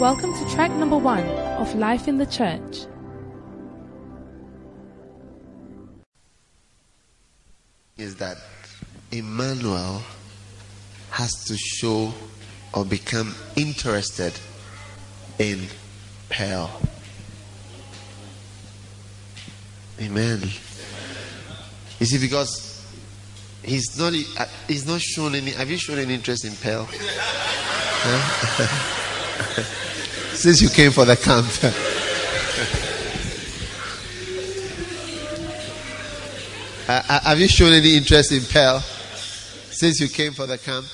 Welcome to track number one of Life in the Church. is that Emmanuel has to show or become interested in Pearl. Amen. You see, because he's not he's not shown any. Have you shown any interest in Pearl? Since you came for the camp. Uh, have you shown any interest in Pearl since you came for the camp?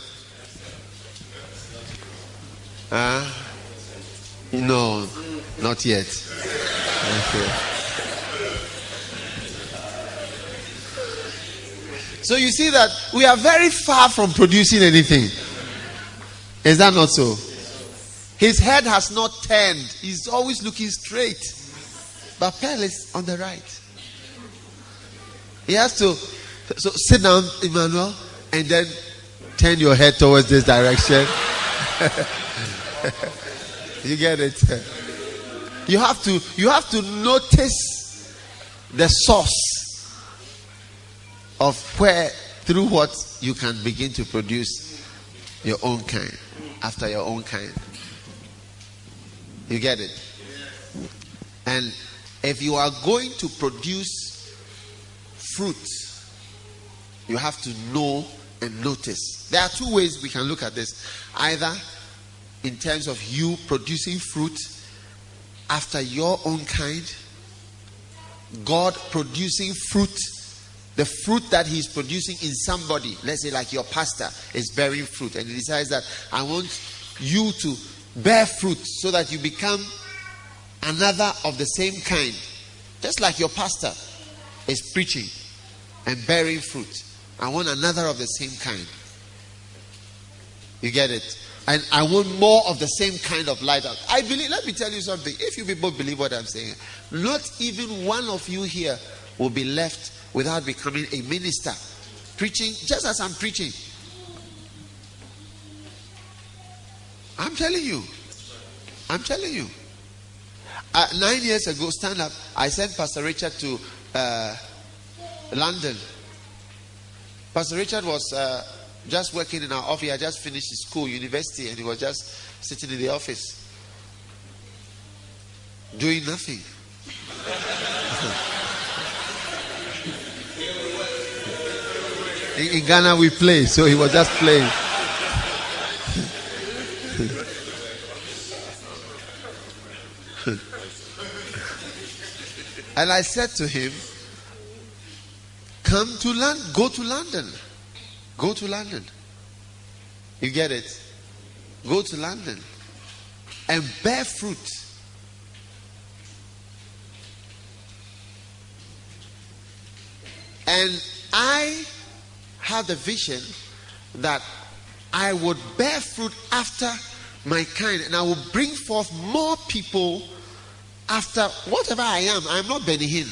Uh, no, not yet. Okay. So you see that we are very far from producing anything. Is that not so? His head has not turned. He's always looking straight. But Pearl is on the right. He has to so sit down, Emmanuel, and then turn your head towards this direction. you get it? You have to you have to notice the source of where through what you can begin to produce your own kind after your own kind. You get it? And if you are going to produce fruit, you have to know and notice. There are two ways we can look at this either in terms of you producing fruit after your own kind, God producing fruit, the fruit that He's producing in somebody, let's say like your pastor is bearing fruit, and He decides that I want you to bear fruit so that you become another of the same kind, just like your pastor is preaching and bearing fruit. I want another of the same kind. You get it? And I want more of the same kind of light. Out. I believe, let me tell you something. If you people believe what I'm saying, not even one of you here will be left without becoming a minister. Preaching just as I'm preaching. I'm telling you. I'm telling you. Uh, nine years ago, stand up, I sent Pastor Richard to uh, London. Pastor Richard was uh, just working in our office. He had just finished his school, university, and he was just sitting in the office doing nothing. in, in Ghana, we play, so he was just playing. Hmm. and I said to him, Come to London. Go to London. Go to London. You get it? Go to London and bear fruit. And I had the vision that I would bear fruit after my kind and I will bring forth more people after whatever I am. I am not Benny Hinn.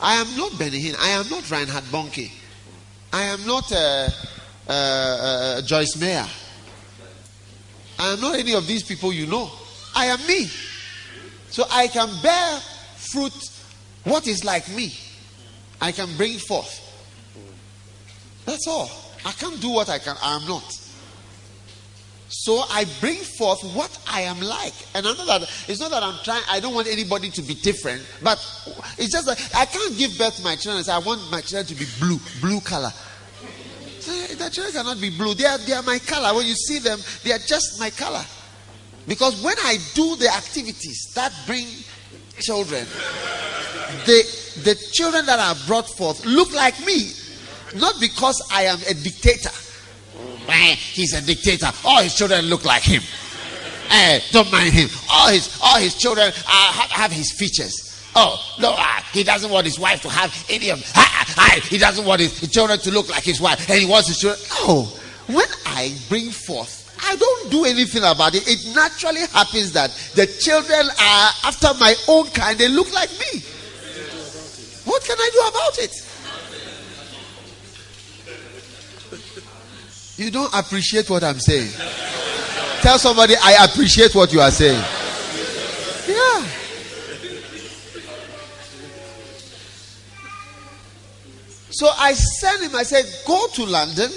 I am not Benny Hinn. I am not Reinhard Bonnke. I am not uh, uh, uh, Joyce Meyer. I am not any of these people you know. I am me. So I can bear fruit what is like me. I can bring forth. That's all. I can't do what I can. I am not. So I bring forth what I am like. And I know that it's not that I'm trying, I don't want anybody to be different, but it's just that I can't give birth to my children and say, I want my children to be blue, blue color. The children cannot be blue. They are, they are my color. When you see them, they are just my color. Because when I do the activities that bring children, the, the children that are brought forth look like me. Not because I am a dictator He's a dictator. All his children look like him. Eh, don't mind him. All his all his children uh, have, have his features. Oh no, uh, he doesn't want his wife to have any of. Uh, he doesn't want his, his children to look like his wife, and he wants his children. No, when I bring forth, I don't do anything about it. It naturally happens that the children are after my own kind. They look like me. What can I do about it? You don't appreciate what I'm saying. Tell somebody, I appreciate what you are saying. Yeah. So I sent him, I said, Go to London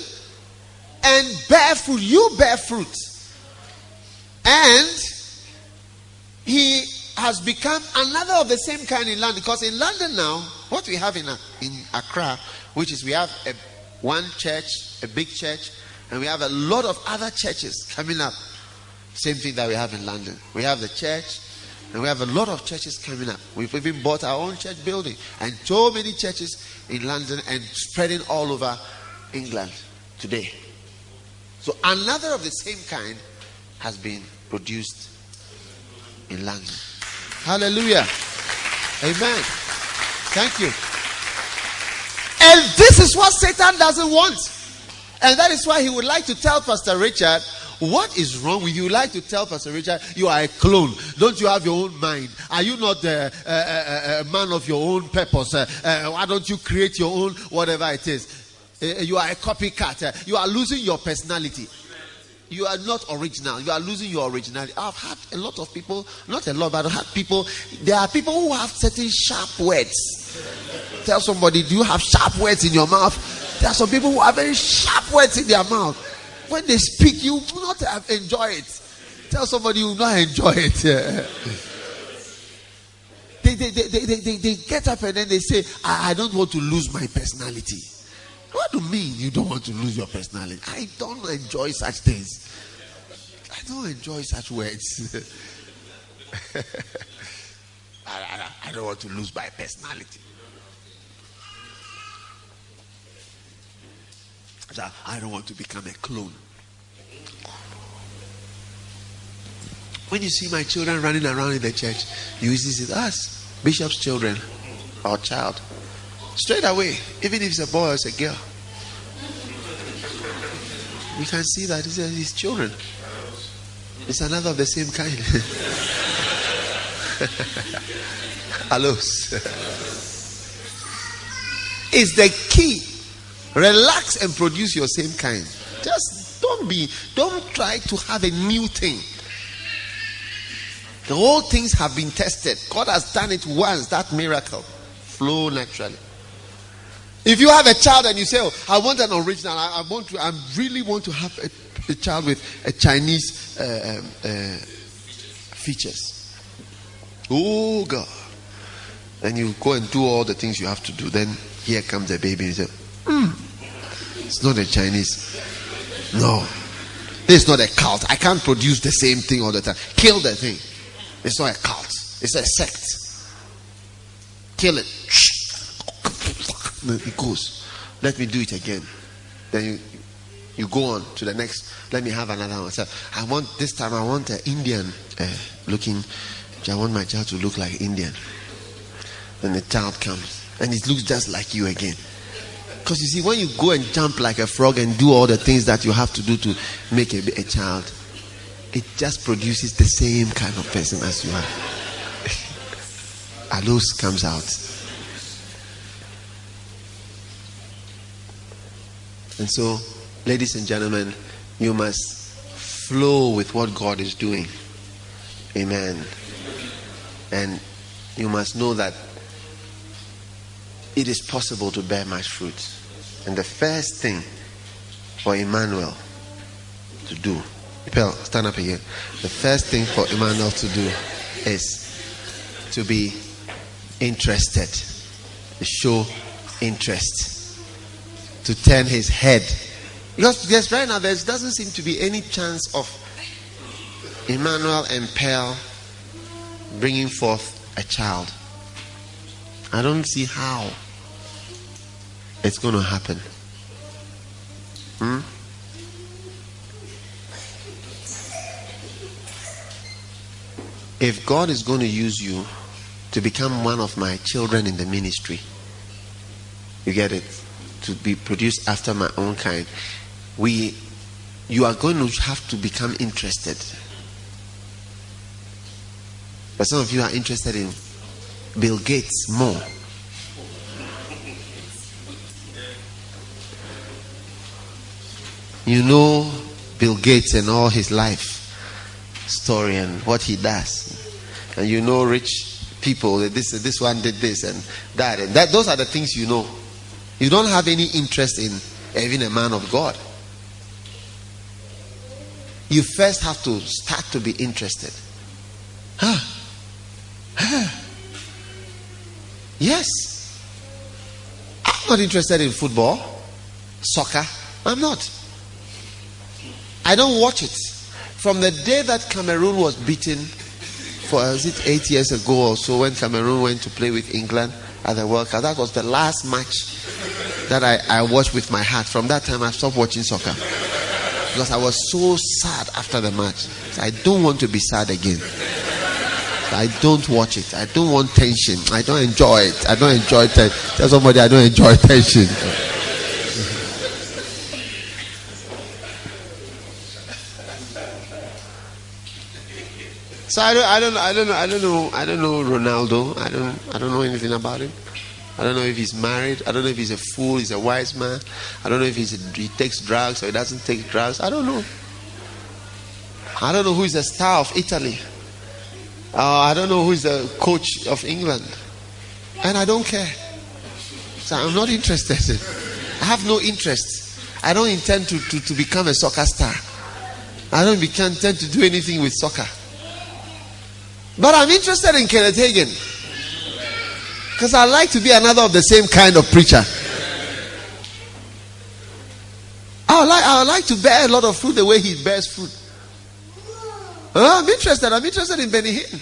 and bear fruit. You bear fruit. And he has become another of the same kind in London. Because in London now, what we have in, uh, in Accra, which is we have a, one church, a big church, and we have a lot of other churches coming up. Same thing that we have in London. We have the church, and we have a lot of churches coming up. We've even bought our own church building, and so many churches in London and spreading all over England today. So another of the same kind has been produced in London. Hallelujah. Amen. Thank you. And this is what Satan doesn't want. And that is why he would like to tell Pastor Richard, what is wrong with you? Like to tell Pastor Richard, you are a clone. Don't you have your own mind? Are you not a, a, a, a man of your own purpose? Uh, uh, why don't you create your own, whatever it is? Uh, you are a copycat. Uh, you are losing your personality. You are not original. You are losing your originality. I've had a lot of people, not a lot, but I've had people. There are people who have certain sharp words. Tell somebody, do you have sharp words in your mouth? There are some people who have very sharp words in their mouth. When they speak, you will not enjoy it. Tell somebody you will not enjoy it. they, they, they, they, they, they get up and then they say, I, I don't want to lose my personality. What do you mean you don't want to lose your personality? I don't enjoy such things. I don't enjoy such words. I, I, I, don't want to lose my personality. I don't want to become a clone. When you see my children running around in the church, you see us, bishop's children, our child. Straight away, even if it's a boy or it's a girl. You can see that it's uh, his children. It's another of the same kind. Alos. it's the key. Relax and produce your same kind. Just don't be, don't try to have a new thing. The whole things have been tested. God has done it once, that miracle. Flow naturally. If you have a child and you say, oh, I want an original, I, I want to, I really want to have a, a child with a Chinese uh, um, uh, features. Oh, God. Then you go and do all the things you have to do. Then here comes the baby and you say, hmm, it's not a Chinese. No. This is not a cult. I can't produce the same thing all the time. Kill the thing. It's not a cult. It's a sect. Kill it. It goes. Let me do it again. Then you you go on to the next. Let me have another one. So I want this time. I want an Indian uh, looking. I want my child to look like Indian. Then the child comes and it looks just like you again. Because you see, when you go and jump like a frog and do all the things that you have to do to make a, a child, it just produces the same kind of person as you are. Alos comes out. And so, ladies and gentlemen, you must flow with what God is doing. Amen. And you must know that it is possible to bear much fruit. And the first thing for Emmanuel to do, Pearl, stand up here. The first thing for Emmanuel to do is to be interested, to show interest to turn his head. Because yes, right now there doesn't seem to be any chance of Emmanuel and Pearl bringing forth a child. I don't see how it's going to happen. Hmm? If God is going to use you to become one of my children in the ministry, you get it? to be produced after my own kind, we you are going to have to become interested. But some of you are interested in Bill Gates more. You know Bill Gates and all his life. story and what he does. And you know rich people this this one did this and that and that those are the things you know. You don't have any interest in even a man of God. You first have to start to be interested. Huh? Huh? Yes. I'm not interested in football, soccer. I'm not. I don't watch it. From the day that Cameroon was beaten, for is it eight years ago or so, when Cameroon went to play with England at the World Cup, that was the last match that I, I watched with my heart. From that time, I stopped watching soccer because I was so sad after the match. I don't want to be sad again. I don't watch it. I don't want tension. I don't enjoy it. I don't enjoy tension. Tell somebody I don't enjoy tension. So I don't, I don't, I don't know, I don't know, I don't know Ronaldo. I don't, I don't know anything about him. I don't know if he's married. I don't know if he's a fool. He's a wise man. I don't know if he's a, he takes drugs or he doesn't take drugs. I don't know. I don't know who is the star of Italy. Uh, I don't know who is the coach of England. And I don't care. So I'm not interested. I have no interest. I don't intend to, to, to become a soccer star. I don't intend to do anything with soccer. But I'm interested in Kenneth Hagin. Because I like to be another of the same kind of preacher. I would like, I would like to bear a lot of fruit the way he bears fruit. I'm interested. I'm interested in Benny Hinn.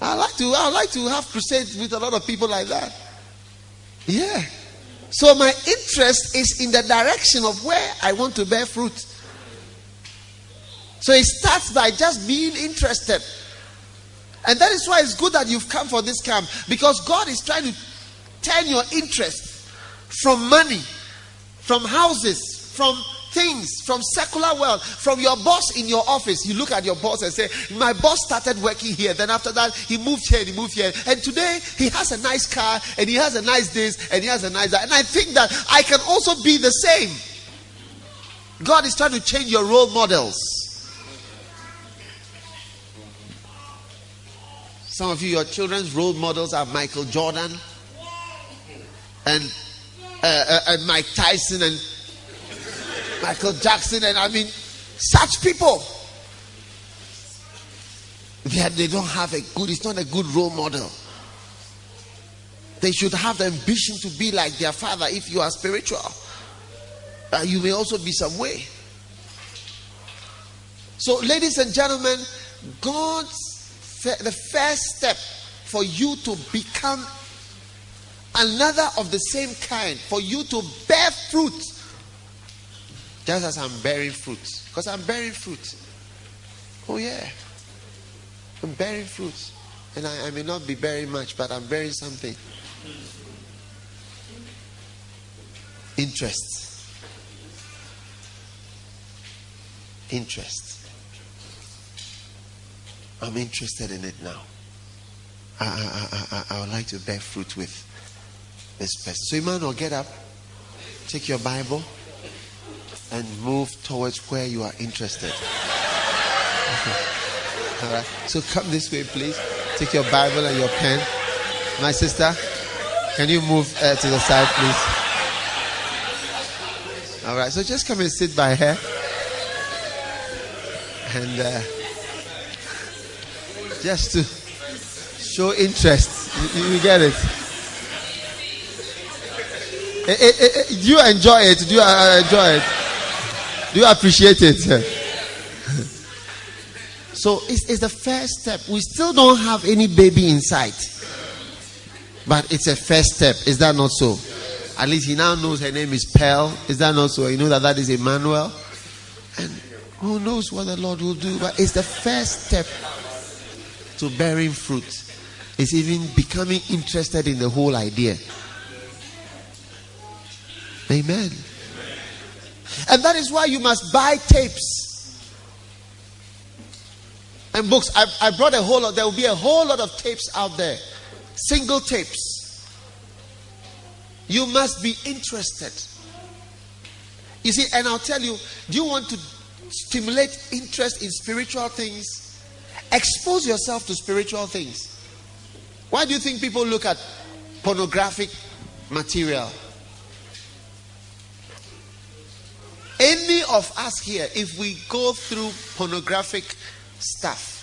I like to. I like to have crusades with a lot of people like that. Yeah. So my interest is in the direction of where I want to bear fruit. So it starts by just being interested. And that is why it's good that you've come for this camp because God is trying to turn your interest from money, from houses, from things from secular world, from your boss in your office. You look at your boss and say, My boss started working here. Then after that, he moved here and he moved here. And today he has a nice car and he has a nice this and he has a nice that. And I think that I can also be the same. God is trying to change your role models. Some of you, your children's role models are Michael Jordan and, uh, uh, and Mike Tyson and Michael Jackson, and I mean, such people. They, they don't have a good, it's not a good role model. They should have the ambition to be like their father if you are spiritual. Uh, you may also be some way. So, ladies and gentlemen, God's the first step for you to become another of the same kind, for you to bear fruit just as I'm bearing fruit. Because I'm bearing fruit. Oh, yeah. I'm bearing fruit. And I, I may not be bearing much, but I'm bearing something. Interest. Interest. I'm interested in it now. I, I, I, I, would like to bear fruit with this person. So, Emmanuel, get up. Take your Bible and move towards where you are interested. All right. So come this way, please. Take your Bible and your pen. My sister, can you move uh, to the side, please? All right. So just come and sit by her. And uh, just to show interest. You, you get it? Eh, eh, eh, do you enjoy it? Do you uh, enjoy it? Do you appreciate it? so it's, it's the first step. We still don't have any baby in sight. But it's a first step. Is that not so? At least he now knows her name is Pearl. Is that not so? You know that that is Emmanuel. And who knows what the Lord will do? But it's the first step to bearing fruit. is even becoming interested in the whole idea. Amen. And that is why you must buy tapes and books. I, I brought a whole lot, there will be a whole lot of tapes out there, single tapes. You must be interested. You see, and I'll tell you, do you want to stimulate interest in spiritual things, expose yourself to spiritual things. Why do you think people look at pornographic material? Any of us here, if we go through pornographic stuff,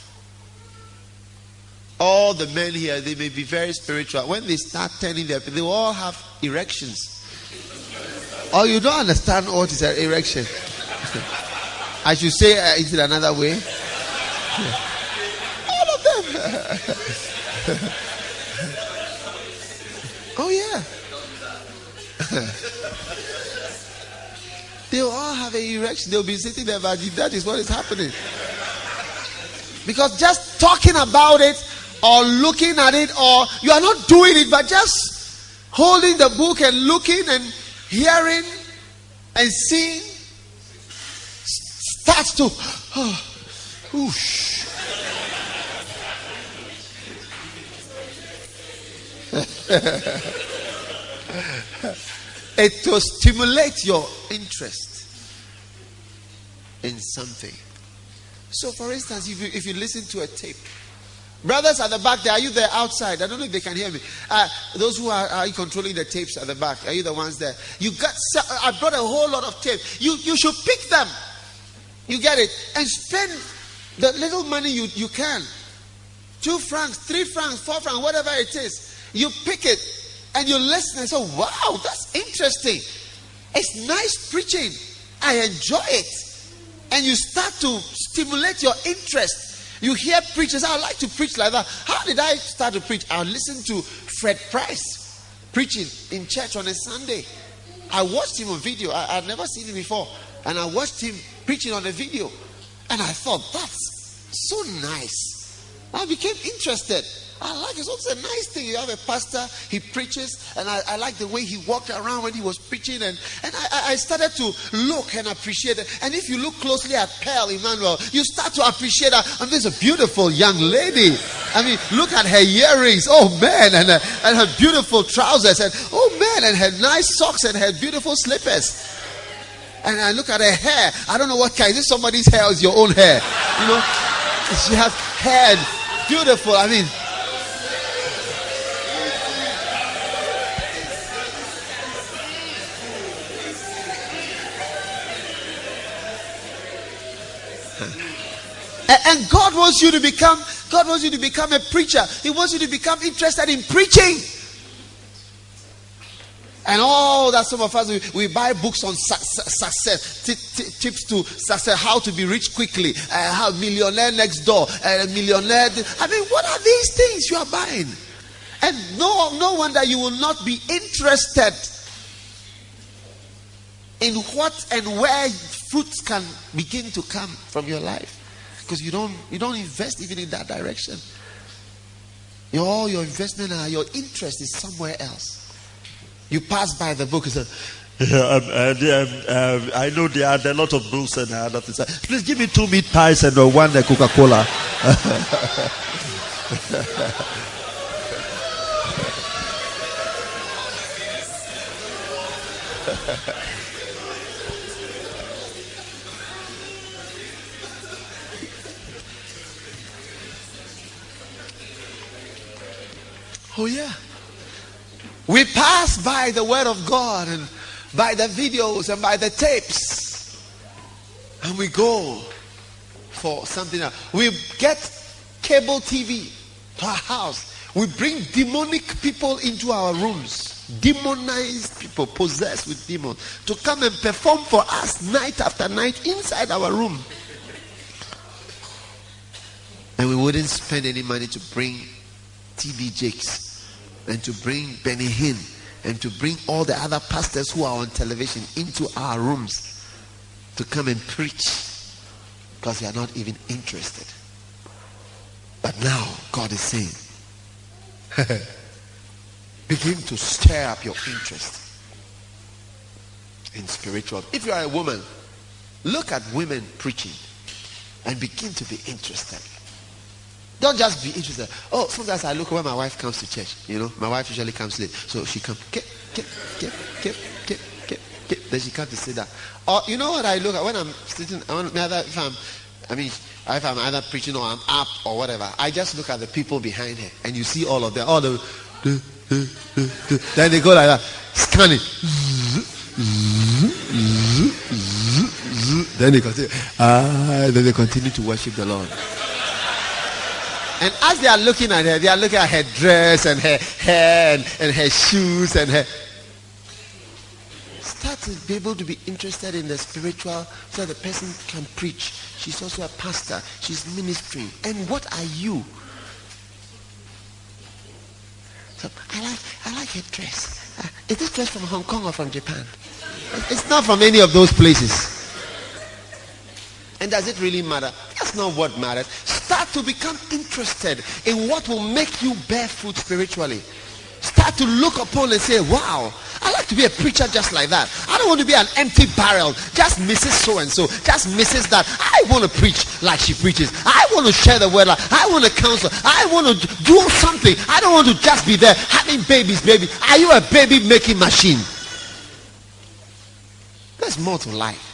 all the men here, they may be very spiritual. When they start turning their, they will all have erections. Oh, you don't understand what is an erection. I should say it in another way. Them. oh, yeah. They'll all have an erection. They'll be sitting there, but that is what is happening. Because just talking about it or looking at it, or you are not doing it, but just holding the book and looking and hearing and seeing starts to oh, whoosh. it will stimulate your interest in something. So, for instance, if you, if you listen to a tape, brothers at the back there, are you there outside? I don't know if they can hear me. Uh, those who are, are controlling the tapes at the back, are you the ones there? You got. I brought a whole lot of tape. You you should pick them. You get it, and spend the little money you you can. Two francs, three francs, four francs, whatever it is. You pick it and you listen and say, "Wow, that's interesting. It's nice preaching. I enjoy it." and you start to stimulate your interest. You hear preachers, I like to preach like that. How did I start to preach? I listened to Fred Price preaching in church on a Sunday. I watched him on video. I, would never seen him before. And I watched him preaching on a video. And I thought, that's so nice. I became interested. I like it. It's a nice thing. You have a pastor, he preaches, and I, I like the way he walked around when he was preaching. And, and I, I started to look and appreciate it. And if you look closely at Pearl Emmanuel, you start to appreciate her. And this is a beautiful young lady. I mean, look at her earrings. Oh, man. And, uh, and her beautiful trousers. And oh, man. And her nice socks and her beautiful slippers. And I look at her hair. I don't know what kind. Is this somebody's hair or is your own hair? You know, she has hair. Beautiful. I mean, And God wants you to become, God wants you to become a preacher. He wants you to become interested in preaching. And all that some of us we, we buy books on su- success, t- t- tips to success, how to be rich quickly, uh, how millionaire next door, uh, millionaire. I mean, what are these things you are buying? And no, no wonder you will not be interested in what and where fruits can begin to come from your life because you don't you don't invest even in that direction. Your, all your investment and your interest is somewhere else. You pass by the book and say, yeah, um, uh, um, uh, I know there are, there are a lot of books and other things. Please give me two meat pies and uh, one uh, Coca Cola. Oh, yeah. We pass by the Word of God and by the videos and by the tapes. And we go for something else. We get cable TV to our house. We bring demonic people into our rooms. Demonized people, possessed with demons, to come and perform for us night after night inside our room. And we wouldn't spend any money to bring TD Jakes and to bring Benny Hinn and to bring all the other pastors who are on television into our rooms to come and preach because they are not even interested. But now God is saying, begin to stir up your interest in spiritual. If you are a woman, look at women preaching and begin to be interested. Don't just be interested. Oh, sometimes I look when my wife comes to church. You know, my wife usually comes late, so she comes. Get, get, get, get. Okay, then she comes to sit down. Or you know what I look at when I'm sitting? Want, if I'm, I mean, if I'm either preaching or I'm up or whatever, I just look at the people behind her, and you see all of them, all the, the, then they go like that, scanning. Then they continue, ah, then they continue to worship the Lord. And as they are looking at her, they are looking at her dress and her hair and, and her shoes and her. Start to be able to be interested in the spiritual so the person can preach. She's also a pastor. She's ministering. And what are you? So I like I like her dress. Uh, is this dress from Hong Kong or from Japan? It's not from any of those places. And does it really matter? That's not what matters. Start to become interested in what will make you bear fruit spiritually. Start to look upon and say, wow, I like to be a preacher just like that. I don't want to be an empty barrel, just Mrs. So and so, just Mrs. That. I want to preach like she preaches. I want to share the word. I want to counsel. I want to do something. I don't want to just be there having babies, baby. Are you a baby making machine? There's more to life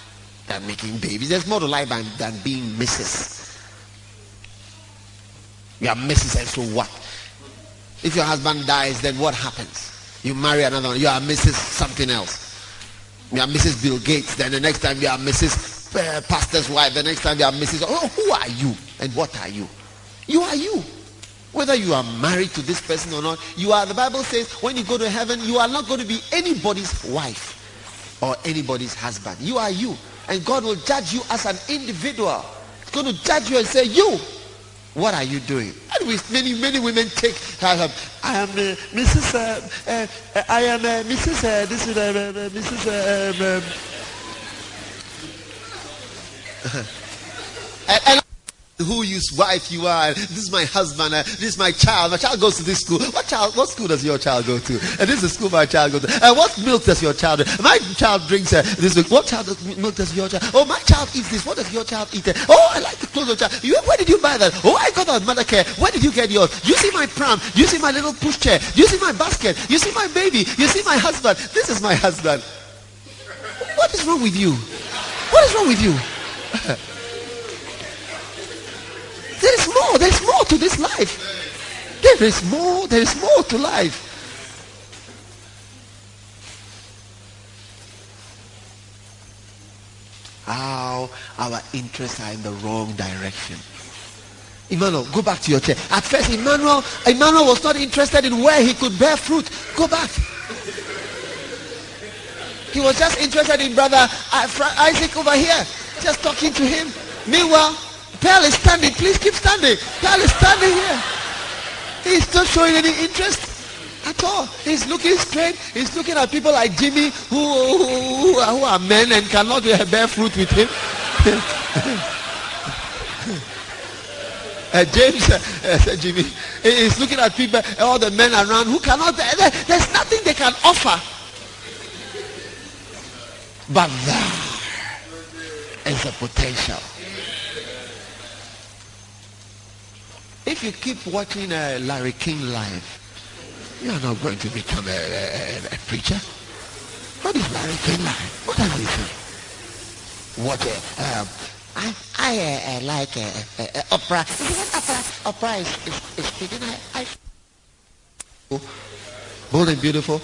than making babies. There's more to life than, than being Mrs. You are Mrs. and so what? If your husband dies, then what happens? You marry another one. You are Mrs. something else. You are Mrs. Bill Gates. Then the next time you are Mrs. Uh, pastor's wife. The next time you are Mrs. Oh, who are you? And what are you? You are you. Whether you are married to this person or not, you are. The Bible says when you go to heaven, you are not going to be anybody's wife or anybody's husband. You are you. And God will judge you as an individual. He's going to judge you and say, you, what are you doing? And many, many women take, I am, uh, Mrs. Uh, uh, I am uh, Mrs. Uh, this is uh, Mrs. Um, um. and, and whose wife you are. This is my husband. Uh, this is my child. My child goes to this school. What child? What school does your child go to? And this is the school my child goes to. And uh, what milk does your child? Drink? My child drinks uh, this milk. What child does, milk does your child? Oh, my child eats this. What does your child eat? Oh, I like the clothes of child. You, where did you buy that? Oh, I got that Mothercare. Where did you get yours? You see my pram. You see my little pushchair. You see my basket. You see my baby. You see my husband. This is my husband. What is wrong with you? What is wrong with you? There is more. There is more to this life. There is more. There is more to life. How our interests are in the wrong direction. Emmanuel, go back to your chair. At first, Emmanuel, Emmanuel was not interested in where he could bear fruit. Go back. He was just interested in brother uh, Isaac over here, just talking to him. Meanwhile, Pearl is standing. Please keep standing. Pearl is standing here. He's not showing any interest at all. He's looking straight. He's looking at people like Jimmy who, who, who, are, men and cannot bear fruit with him. uh, James, uh, Jimmy, he's looking at people, all the men around who cannot, there's nothing they can offer. But there is a potential. If you keep watching uh, Larry King live, you are not going to become a, a, a preacher. What is Larry King live? What are you say? What? Uh, um, I I uh, uh, like uh, uh, Oprah. Oprah? Oprah is, is, is speaking. I, I bold and beautiful.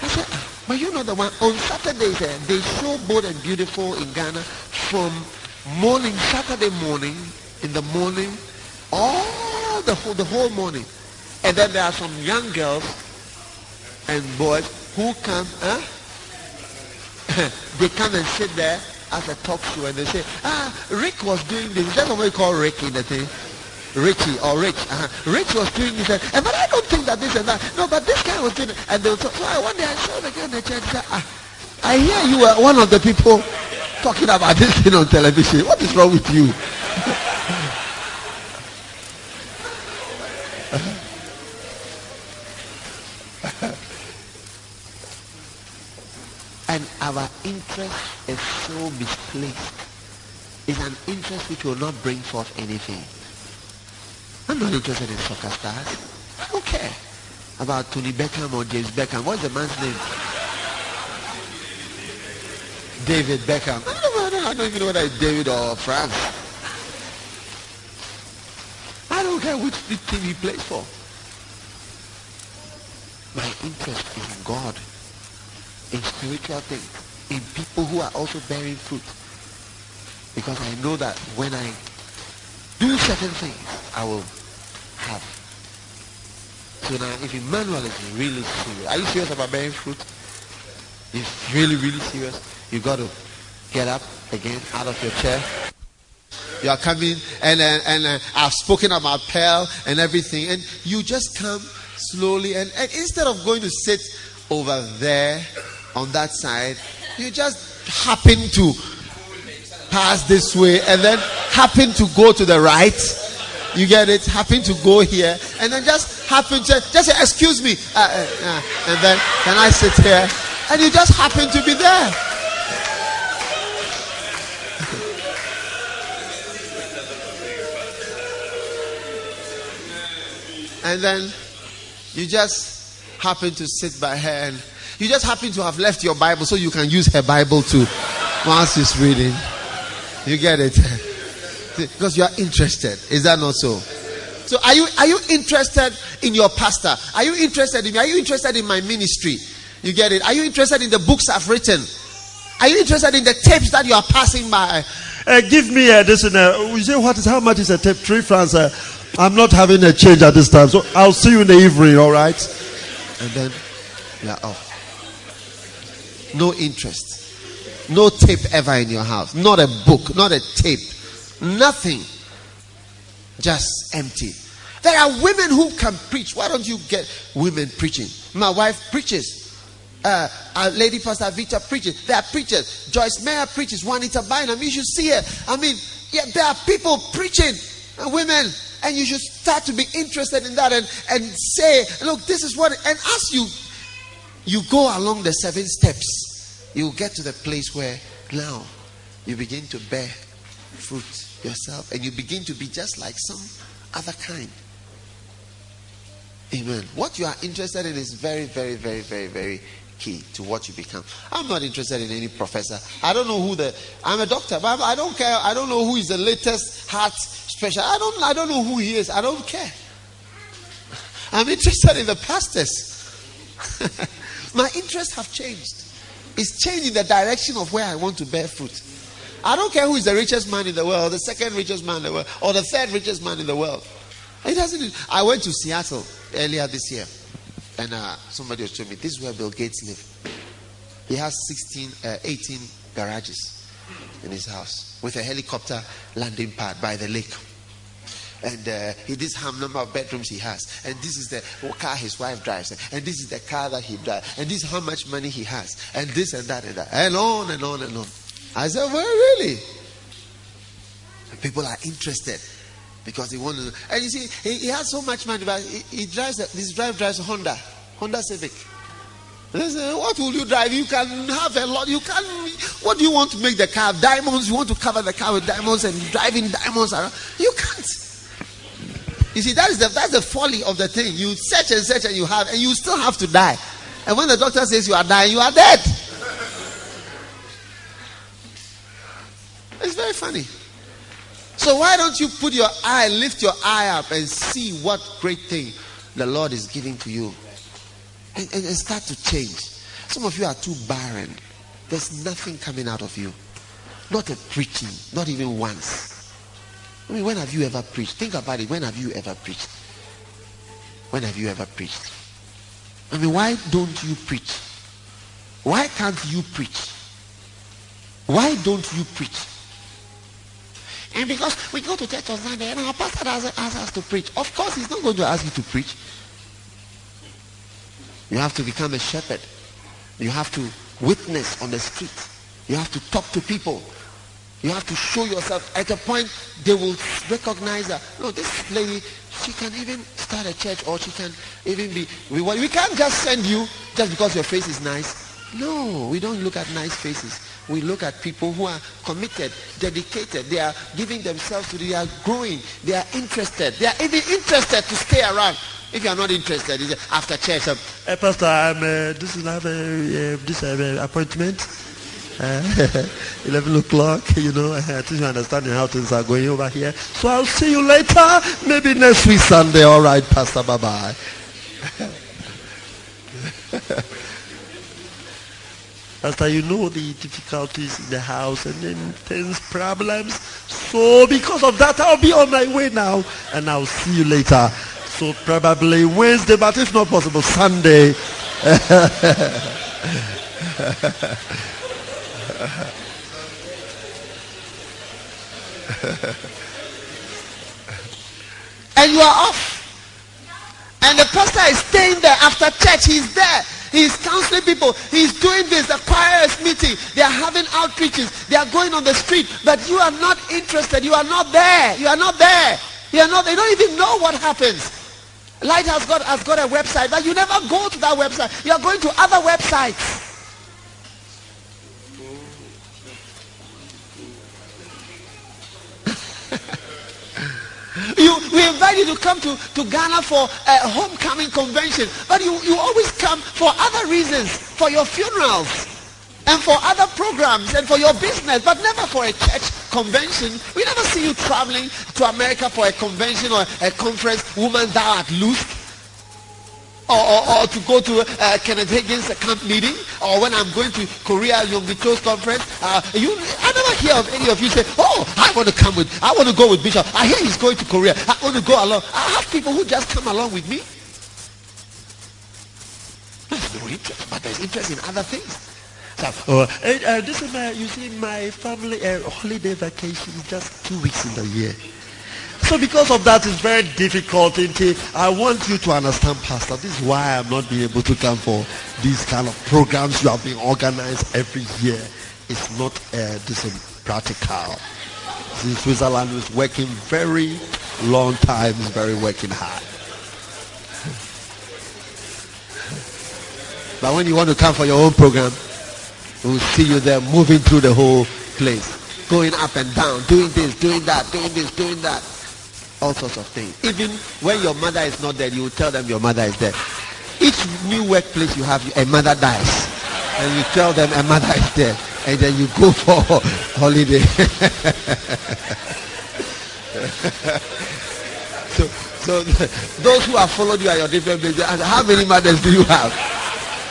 I said, but you know the one on Saturdays they show bold and beautiful in Ghana from morning Saturday morning in the morning all the whole, the whole morning. And then there are some young girls and boys who come, huh? they come and sit there as a talk show and they say, ah, Rick was doing this. That's what we call Rick in the thing. Richie or Rich. Uh-huh. Rich was doing this. And, but I don't think that this and that. No, but this guy was doing it. And they were so, so I one day I saw the girl in the church. Said, ah, I hear you were one of the people talking about this thing on television. What is wrong with you? and our interest is so misplaced. It's an interest which will not bring forth anything. I'm not interested in soccer stars. I don't care about Tony Beckham or James Beckham. What's the man's name? David Beckham. I don't, don't, I don't even know whether it's David or Frank. I don't care which team he plays for. My interest is in God, in spiritual things, in people who are also bearing fruit. Because I know that when I do certain things, I will have. So now, if Emmanuel is really serious, are you serious about bearing fruit? If really, really serious, you got to get up again out of your chair. You are coming, and uh, and uh, I've spoken about Pearl and everything, and you just come slowly, and, and instead of going to sit over there on that side, you just happen to pass this way, and then happen to go to the right. You get it? Happen to go here, and then just happen to just say, "Excuse me," uh, uh, uh, and then can I sit here? And you just happen to be there. and then you just happen to sit by her and you just happen to have left your Bible so you can use her Bible too whilst she's reading. You get it? because you are interested. Is that not so? So are you are you interested in your pastor? Are you interested in me? Are you interested in my ministry? You get it? Are you interested in the books I've written? Are you interested in the tapes that you are passing by? Uh, give me uh, this. Uh, you say what is how much is a tape? Three francs. Uh, I'm not having a change at this time, so I'll see you in the evening. All right? And then are off. No interest. No tape ever in your house. Not a book. Not a tape. Nothing. Just empty. There are women who can preach. Why don't you get women preaching? My wife preaches. Uh, uh, Lady Pastor Vita preaches. There are preachers. Joyce Meyer preaches. Juanita Bynum. You should see her. I mean, yeah, there are people preaching. Uh, women. And you should start to be interested in that and, and say, look, this is what. And as you you go along the seven steps, you get to the place where now you begin to bear fruit yourself and you begin to be just like some other kind. Amen. What you are interested in is very, very, very, very, very key to what you become. I'm not interested in any professor. I don't know who the. I'm a doctor, but I don't care. I don't know who is the latest heart special. I don't. I don't know who he is. I don't care. I'm interested in the pastors. My interests have changed. It's changing the direction of where I want to bear fruit. I don't care who is the richest man in the world, the second richest man in the world, or the third richest man in the world. It doesn't. I went to Seattle earlier this year, and uh, somebody was telling me this is where Bill Gates lives. He has 16, uh, 18 garages in his house with a helicopter landing pad by the lake. And uh, this how number of bedrooms he has, and this is the car his wife drives, and this is the car that he drives, and this is how much money he has, and this and that and that, and on and on and on. I said, well, really? People are interested because they want to. And you see, he, he has so much money, but he, he drives. This drive drives a Honda, Honda Civic. Say, what will you drive? You can have a lot. You can. What do you want to make the car? Diamonds. You want to cover the car with diamonds and driving diamonds around? You can't. You see, that is the that's the folly of the thing. You search and search and you have, and you still have to die. And when the doctor says you are dying, you are dead. It's very funny. So why don't you put your eye, lift your eye up and see what great thing the Lord is giving to you and, and, and start to change. Some of you are too barren. There's nothing coming out of you. Not a preaching, not even once. I mean, when have you ever preached? Think about it. When have you ever preached? When have you ever preached? I mean, why don't you preach? Why can't you preach? Why don't you preach? And because we go to church on Sunday and our pastor doesn't ask us to preach. Of course, he's not going to ask you to preach. You have to become a shepherd. You have to witness on the street. You have to talk to people. You have to show yourself. At a point, they will recognize that, no, this lady, she can even start a church or she can even be. We, we can't just send you just because your face is nice. No, we don't look at nice faces. We look at people who are committed, dedicated. They are giving themselves to, they are growing. They are interested. They are even interested to stay around. If you are not interested, after church. Um, Hey, Pastor, I'm, uh, this is have a, uh, this uh, appointment. Uh, 11 o'clock, you know, I think you understand how things are going over here. So I'll see you later, maybe next week Sunday. All right, Pastor, bye-bye. Pastor, you know the difficulties in the house and things, problems. So because of that, I'll be on my way now and I'll see you later. So probably Wednesday, but if not possible, Sunday. and you are off. And the pastor is staying there after church. He's there. He's counseling people. He's doing this. The choir is meeting. They are having outreaches. They are going on the street. But you are not interested. You are not there. You are not there. You are not. They don't even know what happens. Light has got has got a website, but you never go to that website. You are going to other websites. You, we invite you to come to, to Ghana for a homecoming convention, but you, you always come for other reasons, for your funerals and for other programs and for your business, but never for a church convention. We never see you traveling to America for a convention or a conference, woman thou art loosed or, or, or to go to uh, Kenneth Hagin's camp meeting, or when I'm going to Korea Kippur's conference, uh, you, I never hear of any of you say, "Oh, I want to come with, I want to go with Bishop. I hear he's going to Korea. I want to go along." I have people who just come along with me. There's no interest, but there's interest in other things. So, uh, uh, this is my, you see, my family uh, holiday vacation is just two weeks in the year. So because of that, it's very difficult. I want you to understand, Pastor. This is why I'm not being able to come for these kind of programs you have been organized every year. It's not uh, this is practical. In Switzerland is working very long time. Is very working hard. But when you want to come for your own program, we'll see you there moving through the whole place, going up and down, doing this, doing that, doing this, doing that all sorts of things. Even when your mother is not there, you will tell them your mother is there. Each new workplace you have, a mother dies. And you tell them a mother is there. And then you go for holiday. so, so those who have followed you at your different places, how many mothers do you have?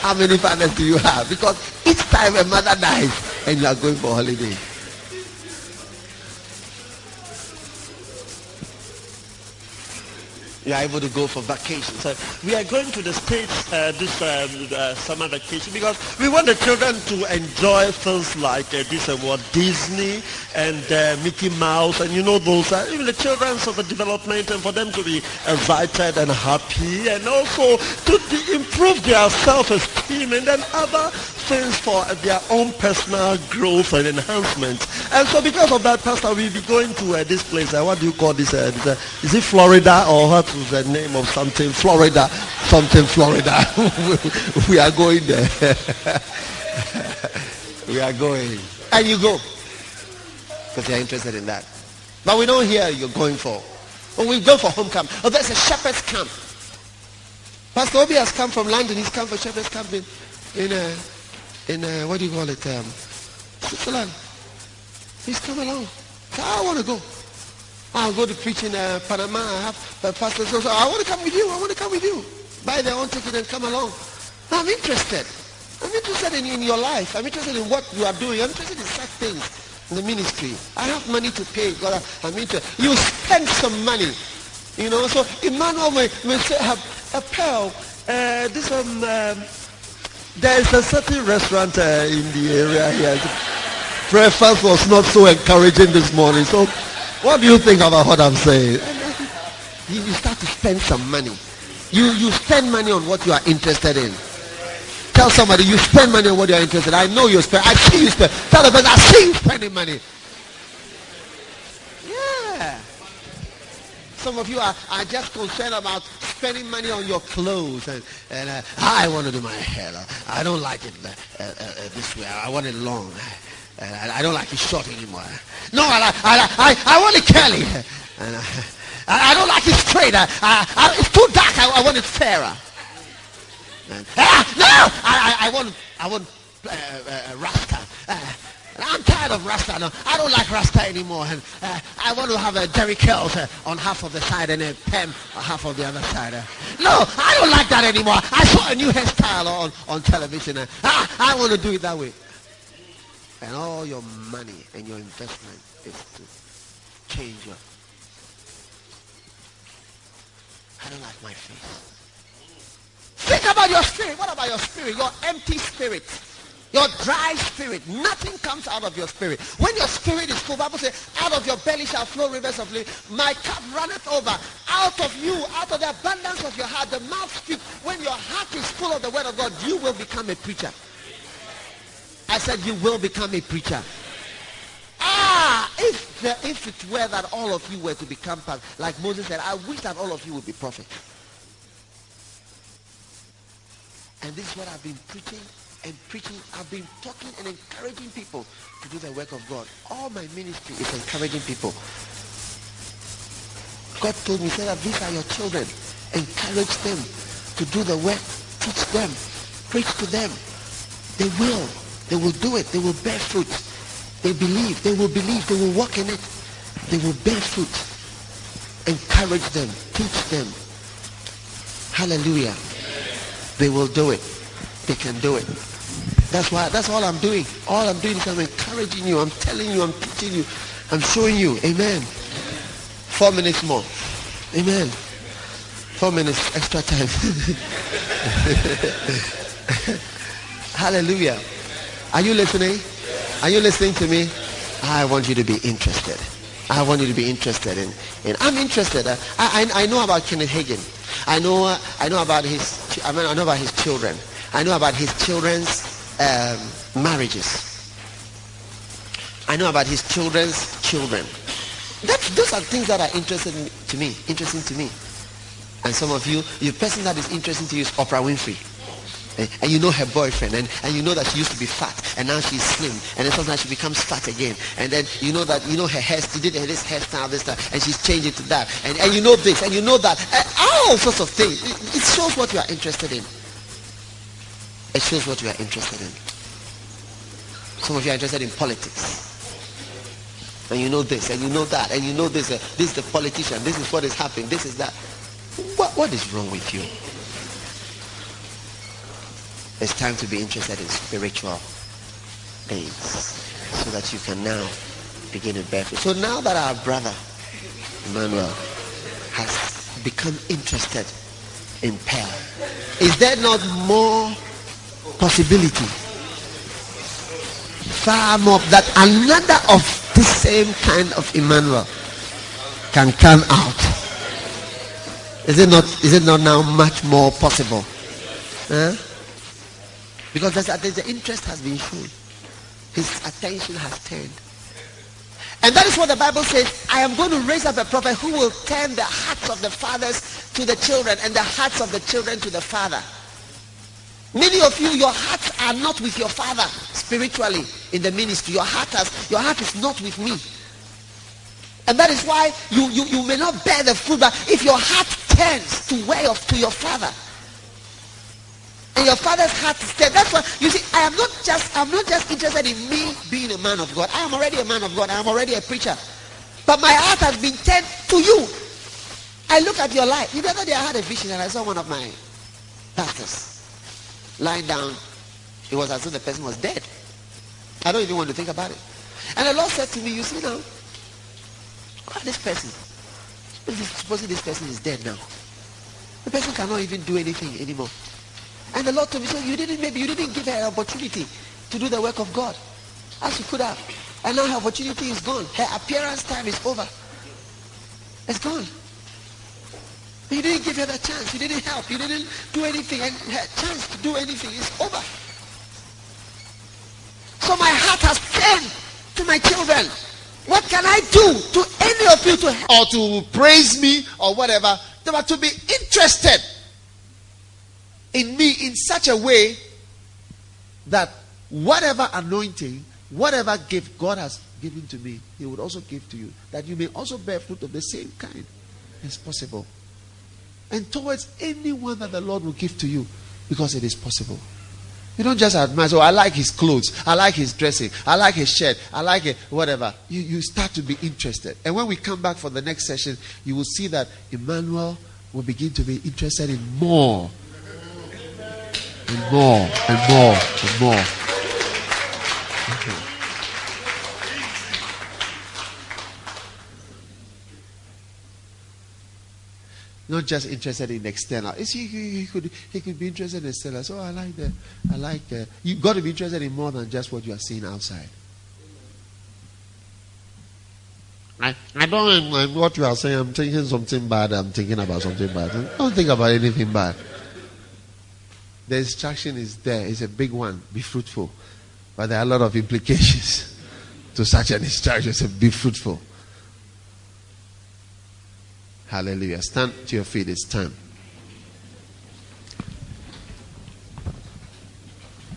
How many fathers do you have? Because each time a mother dies and you are going for holiday. You are able to go for vacation. So we are going to the States uh, this um, uh, summer vacation because we want the children to enjoy things like uh, this uh, Walt Disney and uh, Mickey Mouse and you know those, uh, even the children of the development and for them to be excited and happy and also to improve their self-esteem and then other things for their own personal growth and enhancement. And so because of that, Pastor, we'll be going to this place. What do you call this? This is it Florida or what was the name of something? Florida. Something Florida. we are going there. we are going. And you go. Because you're interested in that. But we don't hear you're going for. When we go for homecoming. Oh, there's a shepherd's camp. Pastor Obi has come from London. He's come for shepherd's camp in, in uh, in uh, what do you call it, um, Switzerland. He's come along. So I want to go. I'll go to preach in uh, Panama. I have a pastor. So, I want to come with you. I want to come with you. Buy their own ticket and come along. I'm interested. I'm interested in, in your life. I'm interested in what you are doing. I'm interested in such things in the ministry. I have money to pay. God, I'm interested. You spend some money. You know, so Emmanuel may, may say, have a pearl. Uh, this um, um there is a certain restaurant uh, in the area here. Breakfast was not so encouraging this morning. So what do you think about what I'm saying? You, you start to spend some money. You, you spend money on what you are interested in. Tell somebody you spend money on what you are interested in. I know you spend. I see you spend. Tell the person I see you spending money. Yeah. Some of you are, are just concerned about spending money on your clothes. And, and uh, I want to do my hair. I don't like it uh, uh, uh this way. I want it long. I, I don't like it short anymore. No, I, I, I, I want it curly. And I, I don't like it straight. I, I, it's too dark. I, I want it fairer. And, ah, no, I, I, I want, I want uh, uh, rasta. Uh, I'm tired of Rasta now. I don't like Rasta anymore. And uh, I want to have a Jheri Curls uh, on half of the side and a Pem on half of the other side. Uh. No, I don't like that anymore. I saw a new hairstyle on, on television. Uh, ah, I want to do it that way. And all your money and your investment is to change your. I don't like my face. Think about your spirit. What about your spirit? Your empty spirit. Your dry spirit, nothing comes out of your spirit. When your spirit is full, Bible says, out of your belly shall flow rivers of living. My cup runneth over. Out of you, out of the abundance of your heart, the mouth speaks. When your heart is full of the word of God, you will become a preacher. I said you will become a preacher. Ah, if, the, if it were that all of you were to become pastors, like Moses said, I wish that all of you would be prophets. And this is what I've been preaching and preaching. I've been talking and encouraging people to do the work of God. All my ministry is encouraging people. God told me, said that these are your children. Encourage them to do the work. Teach them. Preach to them. They will. They will do it. They will bear fruit. They believe. They will believe. They will walk in it. They will bear fruit. Encourage them. Teach them. Hallelujah. They will do it. They can do it. That's why that's all I'm doing. All I'm doing is I'm encouraging you. I'm telling you. I'm teaching you. I'm showing you. Amen. Four minutes more. Amen. Four minutes extra time. Hallelujah. Are you listening? Are you listening to me? I want you to be interested. I want you to be interested in. in I'm interested. I, I, I know about Kenneth Hagin. I know uh, I know about his I, mean, I know about his children. I know about his children's um, marriages. I know about his children's children. That's, those are things that are interesting to me, interesting to me. And some of you, the person that is interesting to you is Oprah Winfrey. Eh, and you know her boyfriend and, and you know that she used to be fat and now she's slim and then sometimes she becomes fat again. And then you know that you know her hair she did this hairstyle this time and she's changing to that. And, and you know this and you know that all sorts of things. It, it shows what you are interested in. It shows what you are interested in. Some of you are interested in politics. And you know this and you know that and you know this uh, this is the politician this is what is happening this is that. What, what is wrong with you it's time to be interested in spiritual things so that you can now begin to bear fruit. So now that our brother Emmanuel has become interested in Pearl, is there not more possibility? Far more that another of the same kind of Emmanuel can come out. Is it not? Is it not now much more possible? Huh? Because the interest has been shown. His attention has turned. And that is what the Bible says. I am going to raise up a prophet who will turn the hearts of the fathers to the children and the hearts of the children to the father. Many of you, your hearts are not with your father spiritually in the ministry. Your heart has, your heart is not with me. And that is why you, you, you may not bear the fruit. But if your heart turns to way of to your father, and your father's heart is. That's why you see, I am not just I'm not just interested in me being a man of God. I am already a man of God. I am already a preacher. But my heart has been turned to you. I look at your life. The other day I had a vision and I saw one of my pastors lying down. It was as though the person was dead. I don't even want to think about it. And the Lord said to me, You see now, at this person. Supposing this person is dead now. The person cannot even do anything anymore. And the Lord told me, so you didn't maybe you didn't give her an opportunity to do the work of God as you could have. And now her opportunity is gone. Her appearance time is over. It's gone. You didn't give her the chance. You didn't help. You didn't do anything. And her chance to do anything is over. So my heart has turned to my children. What can I do to any of you to help? Or to praise me or whatever. They were to be interested in me in such a way that whatever anointing, whatever gift God has given to me, He would also give to you. That you may also bear fruit of the same kind as possible. And towards anyone that the Lord will give to you, because it is possible. You don't just admire, so I like his clothes, I like his dressing, I like his shirt, I like it, whatever. You, you start to be interested. And when we come back for the next session, you will see that Emmanuel will begin to be interested in more, and more, and more, and more. not just interested in external. He, he, he, could he could be interested in external. So I like the I like the, you got to be interested in more than just what you are seeing outside. I, I don't mind what you are saying. I'm thinking something bad. I'm thinking about something bad. Don't think about anything bad. The instruction is there. It's a big one. Be fruitful. But there are a lot of implications to such an instruction. So be fruitful. Hallelujah. Stand to your feet. It's time.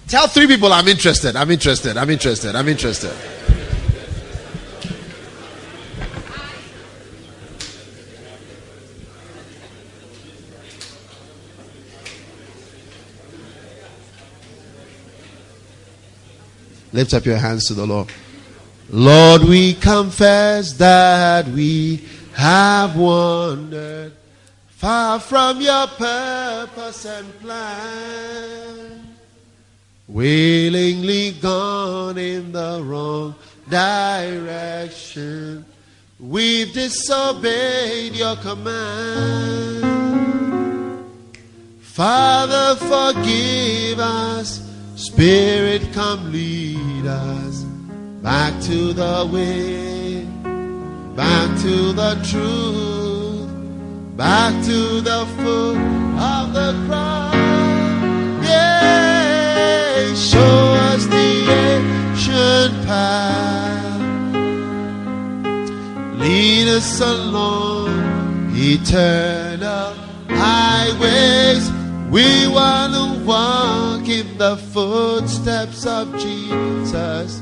Tell three people I'm interested. I'm interested. I'm interested. I'm interested. Lift up your hands to the Lord. Lord, we confess that we have wandered far from your purpose and plan, willingly gone in the wrong direction. We've disobeyed your command. Father, forgive us. Spirit, come lead us back to the way back to the truth, back to the foot of the cross. Yeah, show us the ancient path, lead us along eternal highways. We want to walk in the footsteps of Jesus.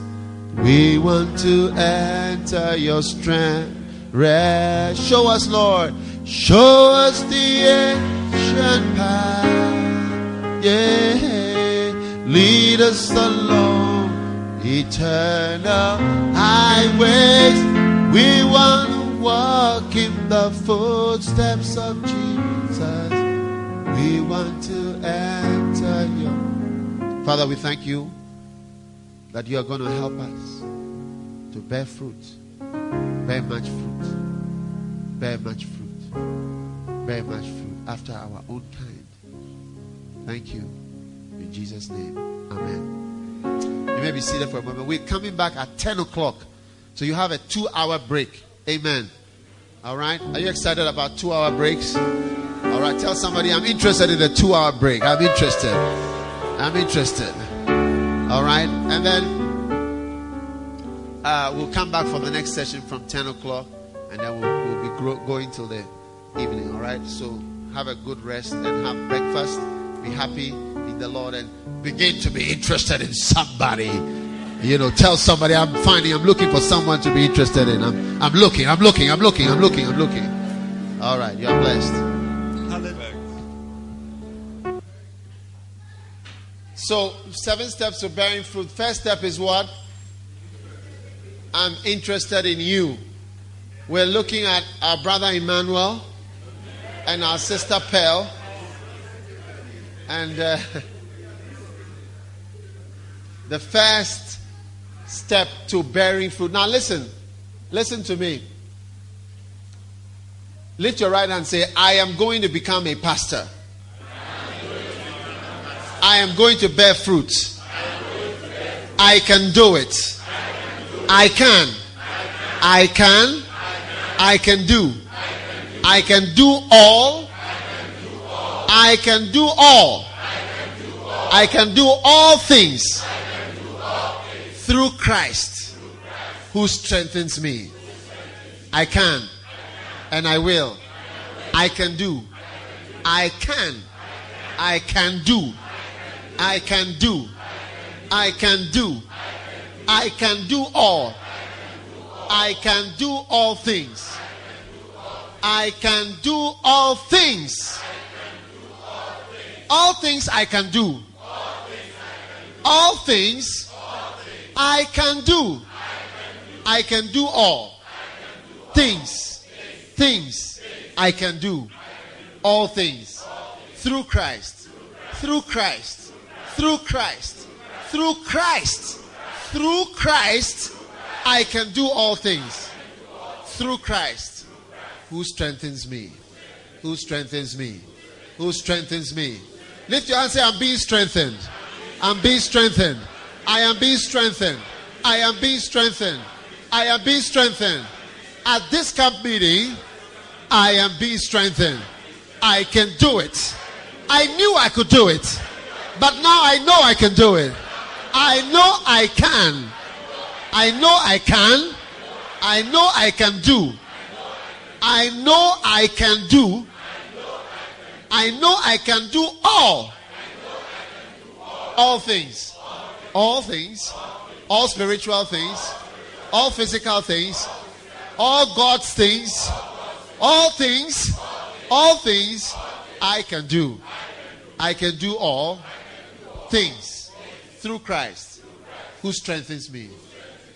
We want to enter your strength. Rest. Show us, Lord. Show us the ancient path. Yeah. Lead us along eternal highways. We want to walk in the footsteps of Jesus. We want to enter. Father, we thank you that you are going to help us to bear fruit, bear much fruit, bear much fruit, bear much fruit after our own kind. Thank you. In Jesus' name, Amen. You may be seated for a moment. We're coming back at 10 o'clock. So you have a two hour break. Amen. All right. Are you excited about two hour breaks? All right. Tell somebody I'm interested in a two hour break. I'm interested. I'm interested. All right. And then uh, we'll come back for the next session from 10 o'clock. And then we'll, we'll be gro- going till the evening. All right. So have a good rest and have breakfast. Be happy in the Lord and begin to be interested in somebody. You know, tell somebody I'm finding, I'm looking for someone to be interested in. I'm, I'm looking, I'm looking, I'm looking, I'm looking, I'm looking. All right. You're blessed. So, seven steps to bearing fruit. First step is what? I'm interested in you. We're looking at our brother Emmanuel and our sister Pearl. And uh, the first step to bearing fruit. Now, listen. Listen to me. Lift your right hand and say, I am going to become a pastor. I am going to bear fruit. I can do it. I can. I can. I can do. I can do all. I can do all. I can do all things through Christ who strengthens me. I can and I will. I can do. I can. I can do. I can do. I can do. I can do all. I can do all things. I can do all things. All things I can do. All things I can do. I can do all things. Things I can do. All things through Christ. Through Christ. Through Christ. Through Christ. Through Christ. I can do all things. Through Christ. Who strengthens me? Who strengthens me? Who strengthens me? Lift your hand and say, I'm being strengthened. I'm being strengthened. I am being strengthened. I am being strengthened. I am being strengthened. At this camp meeting, I am being strengthened. I can do it. I knew I could do it. But now I know I can do it. I know I can. I know I can. I know I can do. I know I can do. I know I can do all. All things. All things. All spiritual things. All physical things. All God's things. All things. All things I can do. I can do all things through Christ who strengthens me.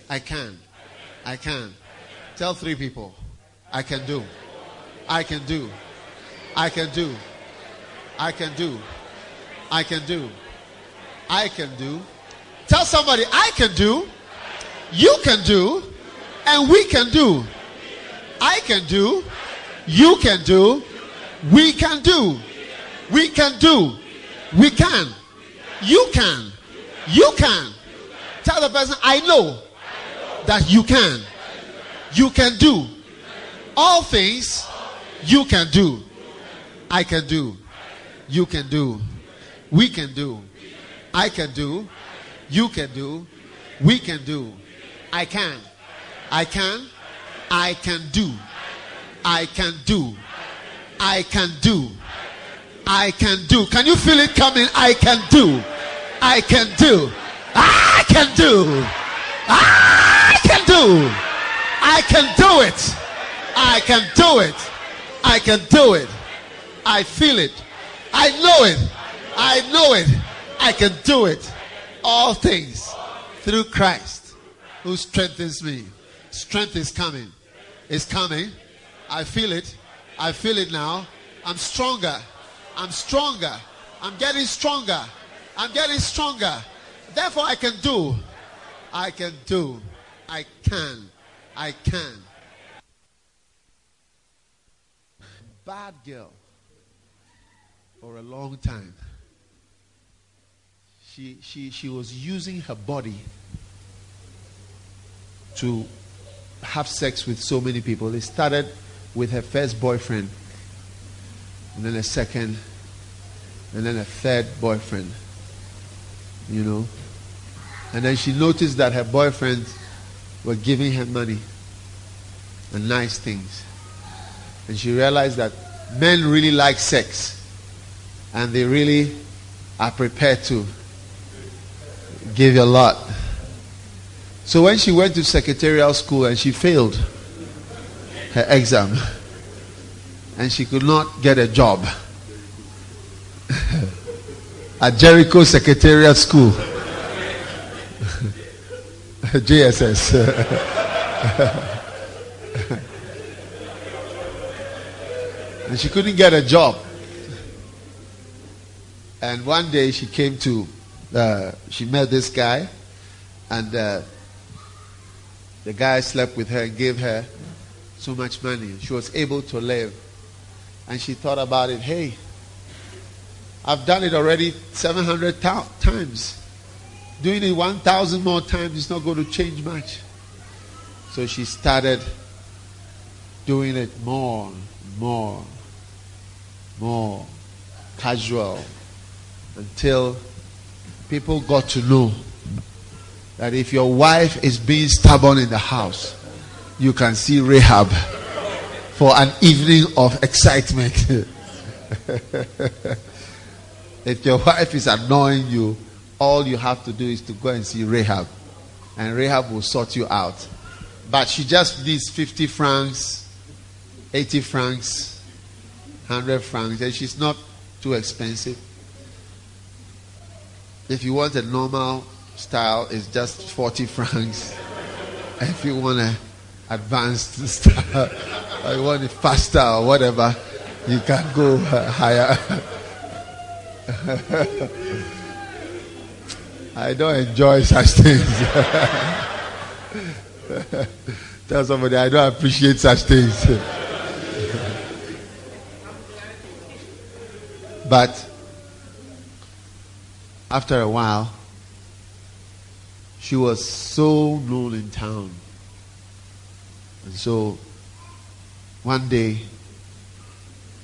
I can. I can. Tell three people. I can do. I can do. I can do. I can do. I can do. I can do. Tell somebody, I can do. You can do. And we can do. I can do. You can do. We can do. We can do. We can. You can. You can. Tell the person, I know that you can. You can do. All things you can do. I can do. You can do. We can do. I can do. You can do. We can do. I can. I can. I can do. I can do. I can do. I can do. Can do. Can you feel it coming? I can do. I can do. I can do. I can do. I can do it. I can do it. I can do it. I feel it. I know it. I know it. I can do it. All things through Christ who strengthens me. Strength is coming. It's coming. I feel it. I feel it now. I'm stronger. I'm stronger. I'm getting stronger. I'm getting stronger. Therefore, I can do. I can do. I can. I can. Bad girl for a long time. She, she, she was using her body to have sex with so many people. It started with her first boyfriend, and then a second, and then a third boyfriend. You know? And then she noticed that her boyfriends were giving her money and nice things. And she realized that men really like sex and they really are prepared to give a lot. So when she went to secretarial school and she failed her exam and she could not get a job at Jericho Secretariat School, JSS. and she couldn't get a job. And one day she came to, uh, she met this guy, and uh, the guy slept with her and gave her so much money. She was able to live. And she thought about it hey, I've done it already 700 times. Doing it 1,000 more times is not going to change much. So she started doing it more, more, more casual until people got to know that if your wife is being stubborn in the house, you can see Rahab for an evening of excitement. if your wife is annoying you, all you have to do is to go and see Rahab, and Rahab will sort you out. But she just needs 50 francs, 80 francs, 100 francs, and she's not too expensive. If you want a normal style, it's just 40 francs. if you want an advanced style, or you want it faster or whatever, you can go uh, higher. I don't enjoy such things. Tell somebody I don't appreciate such things. but after a while, she was so known in town. And so one day,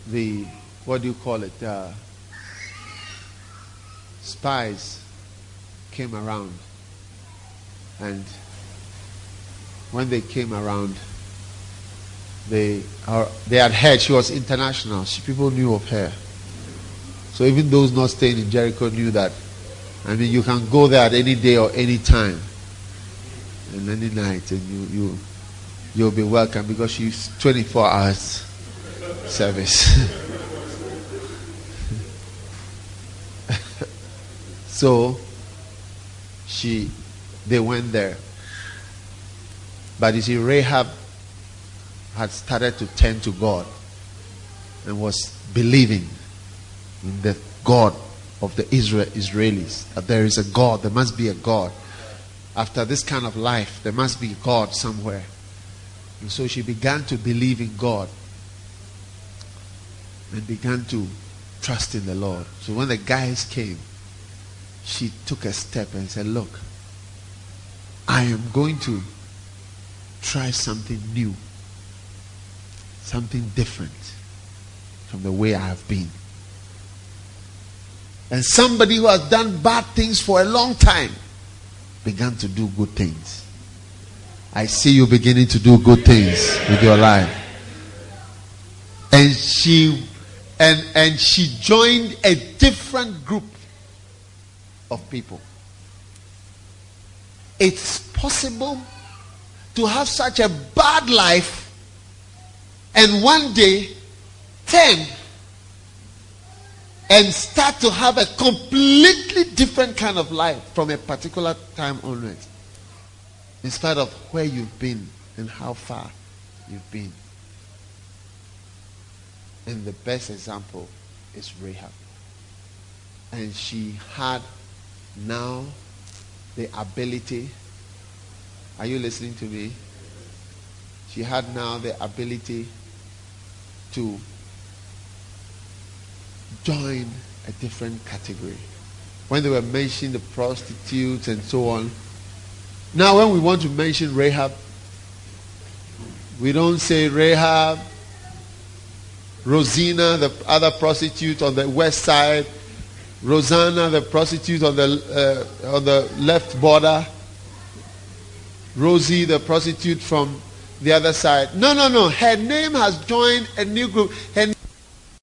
the, what do you call it? Uh, spies came around. And when they came around, they, uh, they had heard she was international. She, people knew of her. So even those not staying in Jericho knew that. I mean, you can go there at any day or any time and any night, and you you you'll be welcome because she's 24 hours service. so she they went there. But you see, Rahab had started to turn to God and was believing in the God of the Israel, Israelis. That there is a God, there must be a God. After this kind of life, there must be God somewhere. And so she began to believe in God and began to trust in the Lord. So when the guys came, she took a step and said, Look, I am going to try something new, something different from the way I have been. And somebody who has done bad things for a long time began to do good things. I see you beginning to do good things with your life. And she and and she joined a different group of people. It's possible to have such a bad life and one day turn and start to have a completely different kind of life from a particular time onwards in spite of where you've been and how far you've been. And the best example is Rahab. And she had now the ability. Are you listening to me? She had now the ability to join a different category. When they were mentioning the prostitutes and so on, now, when we want to mention Rahab, we don't say Rahab, Rosina, the other prostitute on the west side, Rosanna, the prostitute on the uh, on the left border, Rosie, the prostitute from the other side. No, no, no. Her name has joined a new group. Her